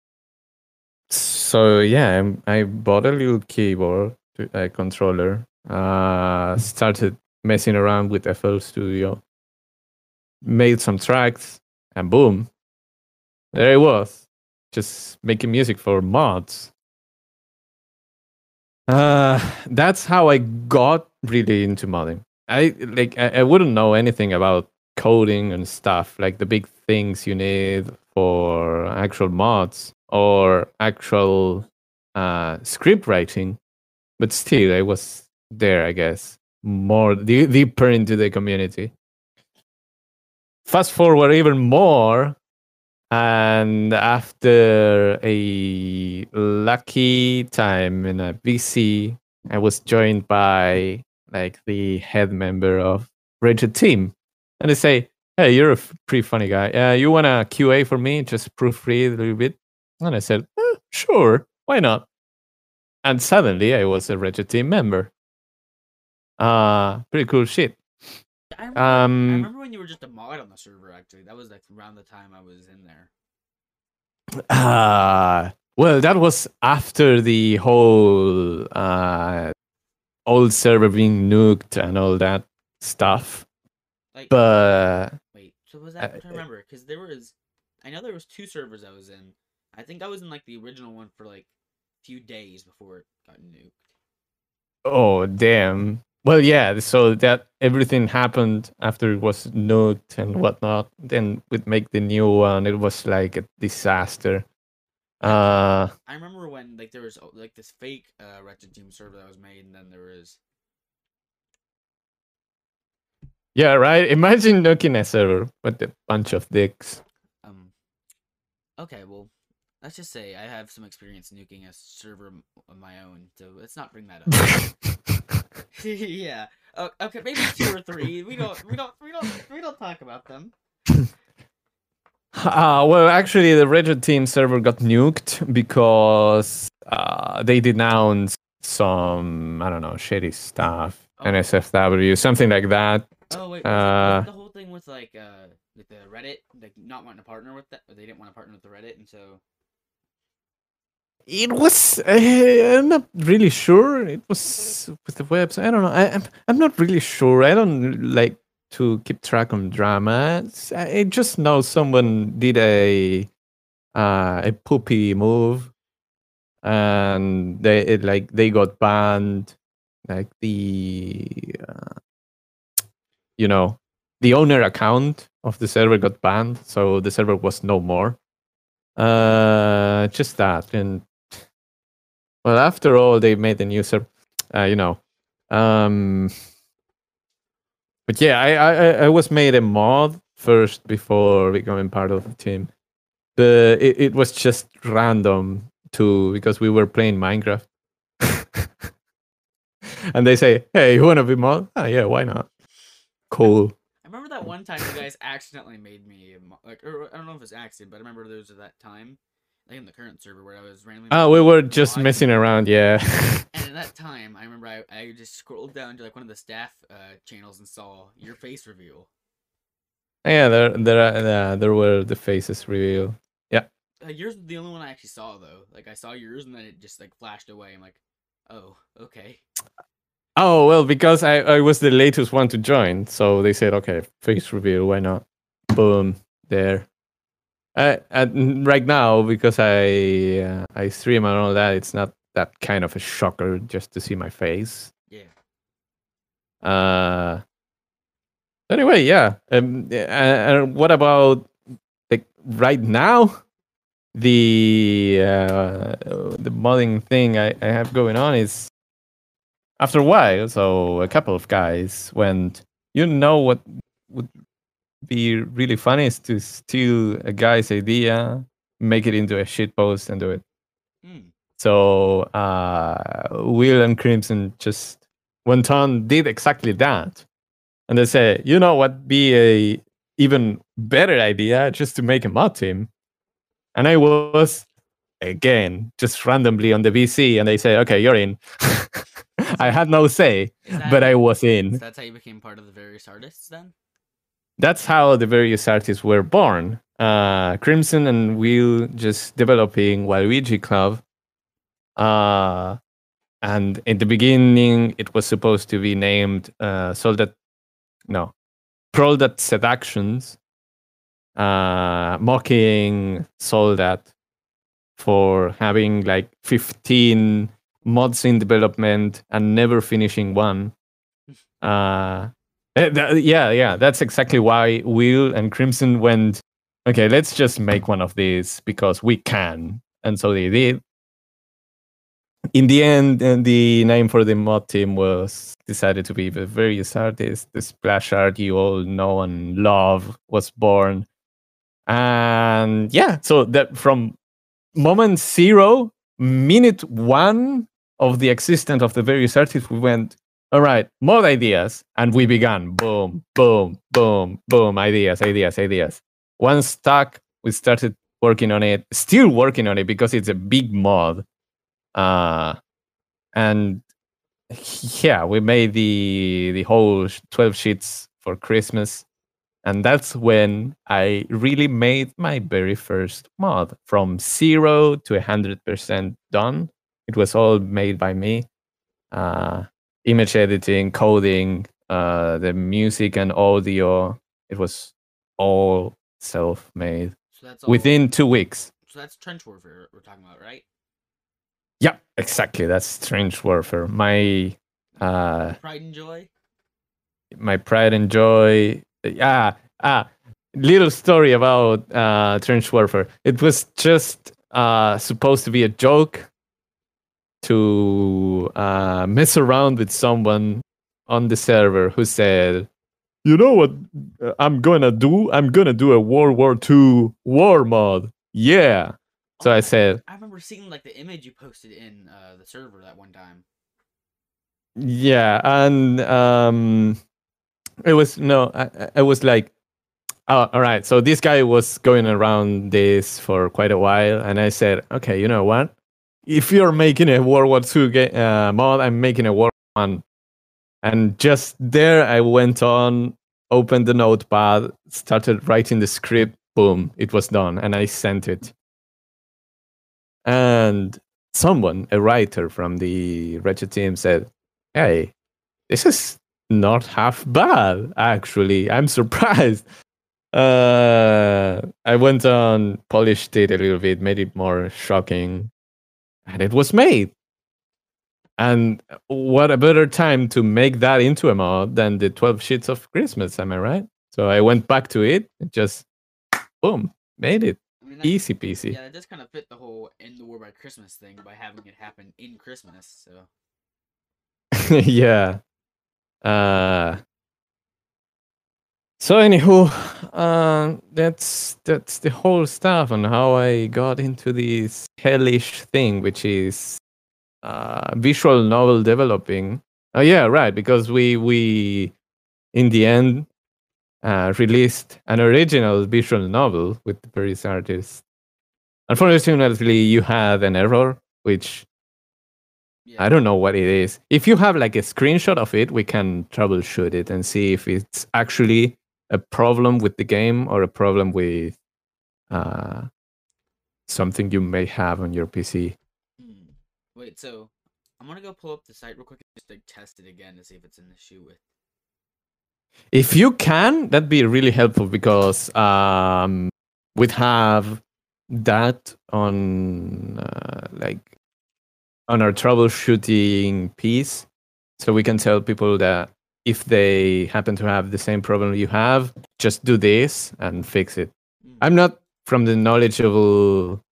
Speaker 3: So yeah, I bought a little keyboard, a controller. Uh, started messing around with FL Studio. Made some tracks, and boom, there it was, just making music for mods. Uh, that's how I got really into modding. I like I, I wouldn't know anything about coding and stuff, like the big things you need for actual mods or actual uh, script writing, but still, I was there, I guess, more de- deeper into the community. Fast forward even more, and after a lucky time in a VC, I was joined by like the head member of Rigid Team, and they say, "Hey, you're a pretty funny guy. Uh, you want to QA for me? Just proofread a little bit." And I said, eh, "Sure, why not?" And suddenly, I was a Rigid Team member. Uh pretty cool shit.
Speaker 2: I remember, I
Speaker 3: Um,
Speaker 2: remember when you were just a mod on the server. Actually, that was like around the time I was in there.
Speaker 3: Ah, well, that was after the whole uh, old server being nuked and all that stuff.
Speaker 2: Like,
Speaker 3: But
Speaker 2: wait, so was that?
Speaker 3: Uh,
Speaker 2: trying remember because there was, I know there was two servers I was in. I think I was in like the original one for like a few days before it got nuked.
Speaker 3: oh damn. Well, yeah. So that everything happened after it was nuked and whatnot. Then we'd make the new one. It was like a disaster. Uh,
Speaker 2: I remember when like there was like this fake uh Wretched Team server that was made, and then there was
Speaker 3: yeah, right. Imagine nuking a server with a bunch of dicks.
Speaker 2: um. Okay, well, let's just say I have some experience nuking a server of my own, so let's not bring that up. yeah. Oh, okay, maybe two or three. We don't. We don't. We don't. We don't talk about them.
Speaker 3: Uh, well, actually, the Rigid Team server got nuked because uh, they denounced some, I don't know, shady stuff,
Speaker 2: Oh.
Speaker 3: NSFW, something like that.
Speaker 2: Oh wait, was
Speaker 3: Uh,
Speaker 2: the whole thing with like uh with the Reddit, like not wanting to partner with that, they didn't want to partner with the Reddit, and so
Speaker 3: It was, uh, I'm not really sure. It was with the website. I don't know. I, I'm, I'm not really sure. I don't like to keep track on drama. I just know someone did a uh, a poopy move, and they it, like they got banned. Like the uh, you know the owner account of the server got banned, so the server was no more. Uh, just that, and well, after all, they made the new server. Uh, you know, um, but yeah, I, I I- was made a mod first before becoming part of the team. The it, it was just random too because we were playing Minecraft, and they say, "Hey, you want to be mod? Ah, yeah, why not? Cool."
Speaker 2: I remember that one time you guys accidentally made me like, I don't know if it's accident, but I remember there was that time, like in the current server where I was randomly. Oh,
Speaker 3: we were just messing around, yeah.
Speaker 2: And at that time, I remember I, I just scrolled down to like one of the staff uh, channels and saw your face reveal.
Speaker 3: yeah, there there are- uh, there were the faces revealed.
Speaker 2: Uh, yours was the only one I actually saw though. Like I saw yours and then it just like flashed away. I'm like, oh, okay.
Speaker 3: Oh well, because I, I was the latest one to join, so they said, okay, face reveal, why not? Boom, there. Uh, and right now, because I uh, I stream and all that, it's not that kind of a shocker just to see my face.
Speaker 2: Yeah.
Speaker 3: Uh. Anyway, yeah. Um. uh, And what about like right now? The uh, the modding thing I, I have going on is after a while. So a couple of guys went. You know what would be really funny is to steal a guy's idea, make it into a shit post, and do it.
Speaker 2: Hmm.
Speaker 3: So uh, Will and Crimson just went on, did exactly that, and they say, you know what, be a even better idea just to make a mod team. And I was again just randomly on the VC, and they say, okay, you're in. I had no say,
Speaker 2: that,
Speaker 3: but I was in.
Speaker 2: that's how you became part of the various artists then?
Speaker 3: That's how the various artists were born. Uh, Crimson and Will just developing Waluigi Club. Uh, and in the beginning, it was supposed to be named uh, Soldat, no, Proldat Seductions. uh, mocking Soldat for having like 15 mods in development and never finishing one. Uh, eh, th- yeah, yeah, that's exactly why Will and Crimson went, okay, let's just make one of these because we can. And so they did. In the end, uh, the name for the mod team was decided to be the various artists. The splash art you all know and love was born. And yeah, so that from moment zero, minute one of the existence of the various artists, we went, all right, more ideas. And we began boom, boom, boom, boom, ideas, ideas, ideas. Once stuck, we started working on it, still working on it because it's a big mod. Uh, and yeah, we made the the whole 12 sheets for Christmas. And that's when I really made my very first mod from zero to 100% done. It was all made by me. Uh, image editing, coding, uh, the music and audio. It was all self made
Speaker 2: So all,
Speaker 3: within two weeks.
Speaker 2: So that's trench warfare we're talking about, right?
Speaker 3: Yeah, exactly. That's trench Warfare. My uh,
Speaker 2: Pride and joy.
Speaker 3: my pride and joy. Ah, ah, little story about uh, trench warfare. It was just uh, supposed to be a joke to uh, mess around with someone on the server who said, "You know what uh, I'm gonna do? I'm gonna do a World War II war mod." Yeah. So I said,
Speaker 2: I remember seeing like the image you posted in uh, the server that one time.
Speaker 3: Yeah, and um, it was no, I, I- I was like, oh, all right. So this guy was going around this for quite a while, and I said, okay, you know what? If you're making a World War II ga- uh, mod, I'm making a World War One. And just there, I went on, opened the notepad, started writing the script. Boom, it was done, and I sent it. And someone, a writer from the Wretched team, said, hey, this is not half bad, actually. I'm surprised. Uh, I went on, polished it a little bit, made it more shocking, and it was made. And what a better time to make that into a mod than the 12 sheets of Christmas, am I right? So I went back to it, and just boom, made it.
Speaker 2: I mean,
Speaker 3: Easy peasy.
Speaker 2: Yeah, it does kind of fit the whole end the war by Christmas thing by having it happen in Christmas. So
Speaker 3: yeah. Uh so anywho, uh that's that's the whole stuff on how I got into this hellish thing, which is uh visual novel developing. Oh yeah, right, because we we in the end uh released an original visual novel with the various artists. Unfortunately, you had an error, which
Speaker 2: yeah,
Speaker 3: I don't know what it is. If you have like a screenshot of it, we can troubleshoot it and see if it's actually a problem with the game or a problem with uh, something you may have on your PC.
Speaker 2: Hmm. Wait, so I'm gonna go pull up the site real quick and just like test it again to see if it's an issue with.
Speaker 3: If you can, that'd be really helpful because um, we'd have that on uh, like on our troubleshooting piece, so we can tell people that if they happen to have the same problem you have, just do this and fix it.
Speaker 2: Hmm.
Speaker 3: I'm not from the knowledgeable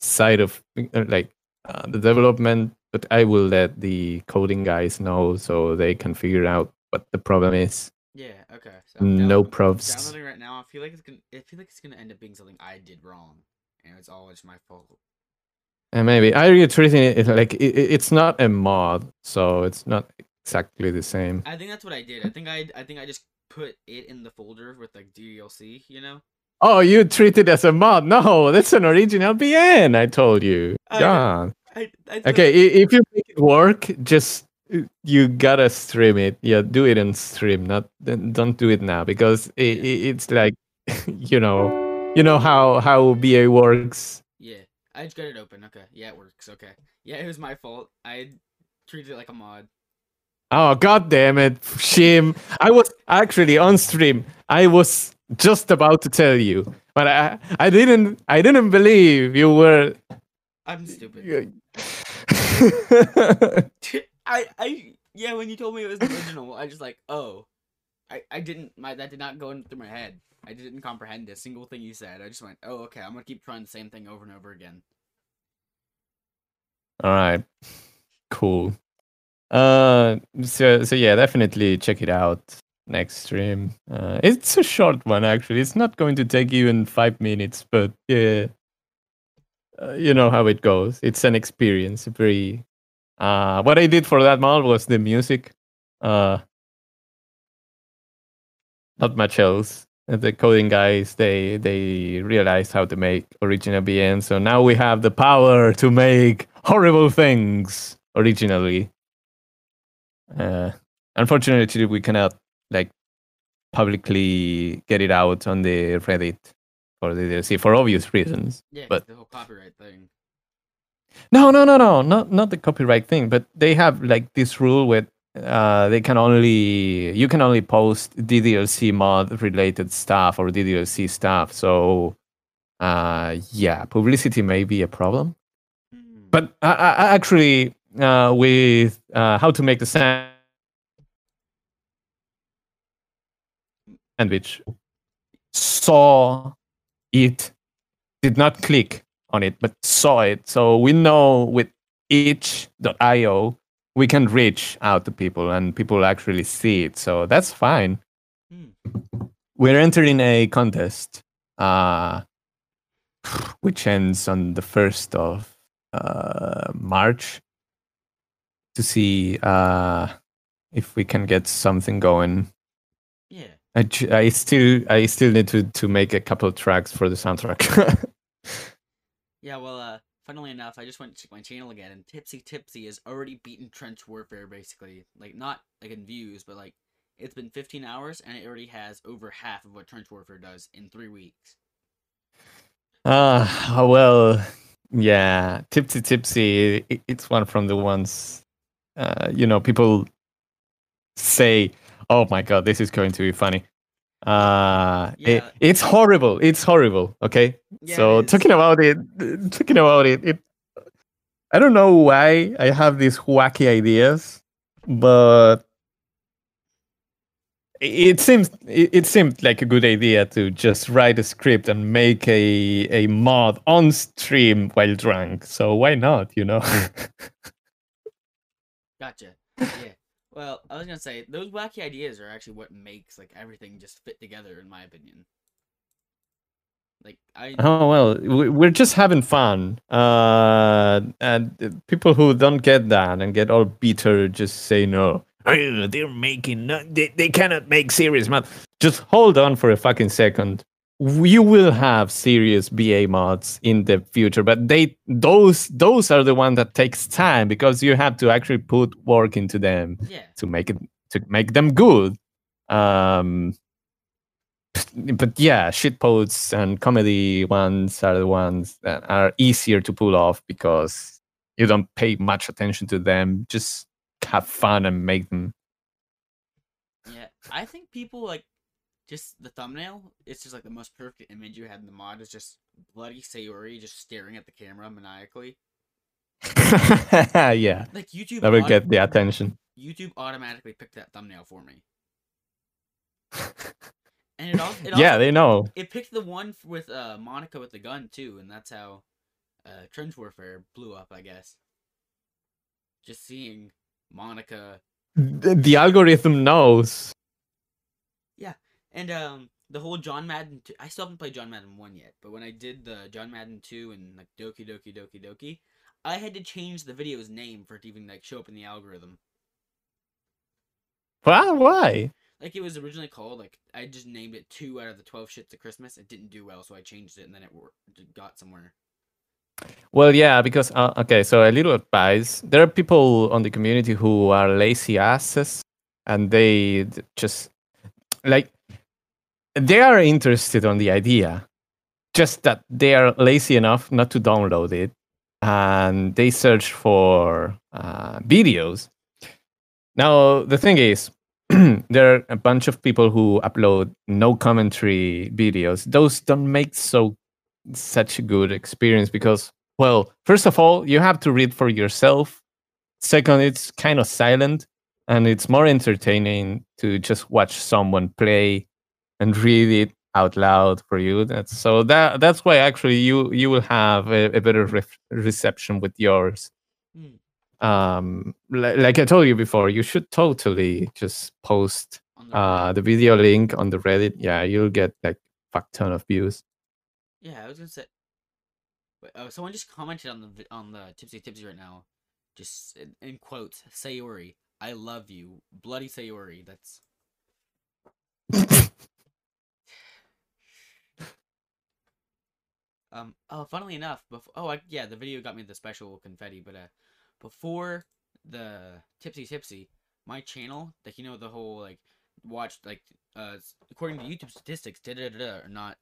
Speaker 3: side of uh, like uh, the development, but I will let the coding guys know so they can figure out what the problem is.
Speaker 2: Yeah. Okay. So
Speaker 3: No probs.
Speaker 2: Downloading right now. I feel like it's gonna. I feel like it's gonna end up being something I did wrong, and it's all just my fault.
Speaker 3: And maybe I really treating it like it- it's not a mod, so it's not exactly the same.
Speaker 2: I think that's what I did. I think I. I think I just put it in the folder with like DLC. You know.
Speaker 3: Oh, you treat it as a mod? No, that's an original VN. I told you.
Speaker 2: I know. I. I
Speaker 3: Okay, i- if you make it work, just you gotta stream it. Yeah, do it in stream. Not don't do it now because it, it's like you know, you know how how VA works.
Speaker 2: Yeah. I just got it open. Okay. Yeah, it works. Okay. Yeah, it was my fault. I treated it like a mod.
Speaker 3: Oh god damn it, shame! I was actually on stream. I was just about to tell you, but I, I didn't, I didn't believe you were.
Speaker 2: I'm stupid. I I yeah, when you told me it was the original, I just like, oh. I, I didn't my that did not go in through my head. I didn't comprehend a single thing you said. I just went, oh okay, I'm gonna keep trying the same thing over and over again.
Speaker 3: All right, cool. Uh, so so yeah, definitely check it out next stream. Uh, it's a short one actually. It's not going to take even five minutes, but yeah, uh, you know how it goes. It's an experience. Very. Uh, what I did for that mod was the music. Uh, not much else. The coding guys they they realized how to make original VN, so now we have the power to make horrible things originally. Uh, unfortunately, we cannot like publicly get it out on the Reddit for the DDLC for obvious reasons.
Speaker 2: Yeah,
Speaker 3: but
Speaker 2: the whole copyright thing.
Speaker 3: no, no, no, no, not not the copyright thing, but they have like this rule where uh, they can only you can only post DDLC mod related stuff or DDLC stuff. So uh, yeah, publicity may be a problem.
Speaker 2: Hmm.
Speaker 3: But I, I I actually uh, with uh, how to make the sandwich. Saw it did not click on it but saw it. So we know with itch.io we can reach out to people and people actually see it. So that's fine.
Speaker 2: Hmm.
Speaker 3: we're entering a contest uh which ends on the 1st of uh march to see uh if we can get something going
Speaker 2: Yeah.
Speaker 3: I, I still I still need to to make a couple of tracks for the soundtrack.
Speaker 2: Yeah, well, uh, funnily enough, I just went to my channel again, and Tipsy Tipsy has already beaten Trench Warfare, basically. Like, not, like, in views, but, like, it's been 15 hours, and it already has over half of what Trench Warfare does in three weeks.
Speaker 3: Ah, well, yeah, tipsy tipsy. It's one from the ones, uh, you know, people say, "Oh my god, this is going to be funny." Uh, it- it's horrible. It's horrible. Okay,
Speaker 2: Yeah,
Speaker 3: so talking about it, talking about it, it. I don't know why I have these wacky ideas, but it seems it, it seemed like a good idea to just write a script and make a a mod on stream while drunk. So why not? You know.
Speaker 2: Gotcha. Yeah. Well, I was gonna say those wacky ideas are actually what makes like everything just fit together, in my opinion. Like I,
Speaker 3: oh well, we- we're just having fun. Uh, and people who don't get that and get all bitter just say no. "Oh, they're making no, they, they cannot make serious mod. Just hold on for a fucking second. You will have serious VA mods in the future, but they those those are the ones that takes time because you have to actually put work into them
Speaker 2: yeah,
Speaker 3: to make it to make them good. Um, but yeah, shitposts and comedy ones are the ones that are easier to pull off because you don't pay much attention to them. Just have fun and make them.
Speaker 2: yeah. I think people like just the thumbnail. It's just like the most perfect image you had in the mod is just bloody Sayori just staring at the camera maniacally.
Speaker 3: yeah,
Speaker 2: Like YouTube,
Speaker 3: that will
Speaker 2: aut-
Speaker 3: get the attention.
Speaker 2: YouTube automatically picked that thumbnail for me. And it also, it
Speaker 3: yeah, they know.
Speaker 2: it picked the one with uh Monika with the gun too, and that's how uh Trench Warfare blew up, I guess. Just seeing Monika
Speaker 3: The, the algorithm knows.
Speaker 2: And um the whole John Madden 2, I still haven't played John Madden 1 yet, but when I did the John Madden 2 and like Doki Doki Doki Doki, I had to change the video's name for it to even like show up in the algorithm.
Speaker 3: Why? Why?
Speaker 2: Like it was originally called like I just named it 2 out of the 12 shits of Christmas. It didn't do well, so I changed it and then it wor- it got somewhere.
Speaker 3: Well, yeah, because uh, okay, so a little advice: there are people on the community who are lazy asses, and they just like they are interested on the idea, just that they are lazy enough not to download it, and they search for uh, videos. Now, the thing is, there are a bunch of people who upload no commentary videos. Those don't make so such a good experience because, well, first of all, you have to read for yourself. Second, it's kind of silent, and it's more entertaining to just watch someone play and read it out loud for you. That's so that that's why actually you you will have a, a better re- reception with yours.
Speaker 2: Hmm.
Speaker 3: Um, li- like I told you before, you should totally just post
Speaker 2: the
Speaker 3: uh the video link on the Reddit. Yeah, you'll get like fuck ton of views.
Speaker 2: Yeah, I was gonna say. Wait, oh, someone just commented on the on the tipsy tipsy right now, just in, in quotes, Sayori, I love you, bloody Sayori. That's um. Oh, funnily enough, before oh I, yeah, the video got me the special confetti, but uh, before the tipsy tipsy, my channel, like you know the whole like watched like uh according to YouTube statistics, da da da da, are not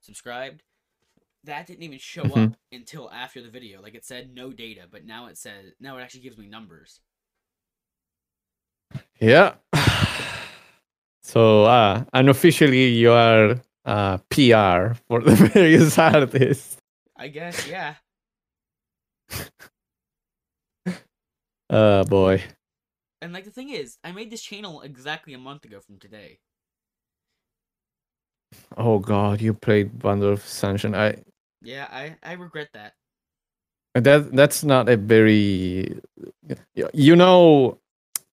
Speaker 2: subscribed. That didn't even show
Speaker 3: Mhm.
Speaker 2: up until after the video. Like it said no data, but now it says now it actually gives me numbers.
Speaker 3: Yeah. So uh unofficially you are uh PR for the various artists.
Speaker 2: I guess, yeah.
Speaker 3: Uh boy.
Speaker 2: And like the thing is, I made this channel exactly a month ago from today.
Speaker 3: Oh god, you played Bundle of Sunshine. I
Speaker 2: Yeah, I I regret that.
Speaker 3: that that's not a very you know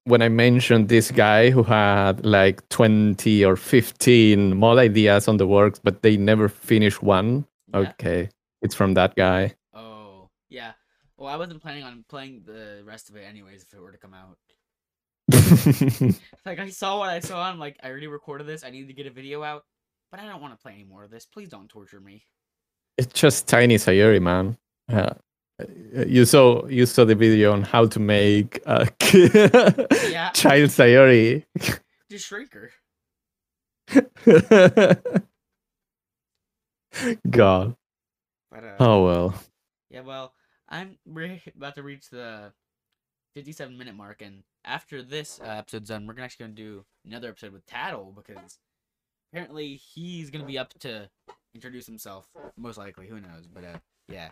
Speaker 3: when I mentioned this guy who had like 20 or 15 mod ideas on the works, but they never finished one.
Speaker 2: Yeah.
Speaker 3: Okay. It's from that guy.
Speaker 2: Oh, yeah. Well, I wasn't planning on playing the rest of it anyways if it were to come out. Like I saw what I saw, I'm like, I already recorded this. I need to get a video out, but I don't want to play any more of this. Please don't torture me.
Speaker 3: it's just tiny Sayori, man. Uh, you saw you saw the video on how to make a
Speaker 2: Yeah.
Speaker 3: child Sayori.
Speaker 2: Just shrink her.
Speaker 3: God.
Speaker 2: But uh,
Speaker 3: Oh well.
Speaker 2: yeah. Well, I'm re- about to reach the 57 minute mark, and after this uh, episode's done, we're actually gonna do another episode with Tattle because apparently he's gonna be up to introduce himself. Most likely, who knows? But uh, yeah.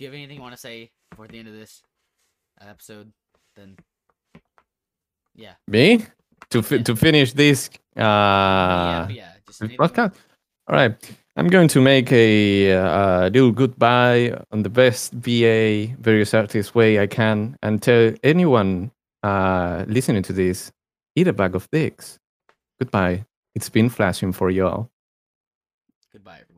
Speaker 2: If you have anything you want to say before the end of this episode, then yeah.
Speaker 3: Me? To fi-
Speaker 2: Yeah.
Speaker 3: to finish this
Speaker 2: yeah,
Speaker 3: uh
Speaker 2: but yeah. Just
Speaker 3: podcast. All right. I'm going to make a uh, little goodbye on the best VA various artist way I can and tell anyone uh, listening to this, eat a bag of dicks. Goodbye. It's been flashing for y'all.
Speaker 2: Goodbye.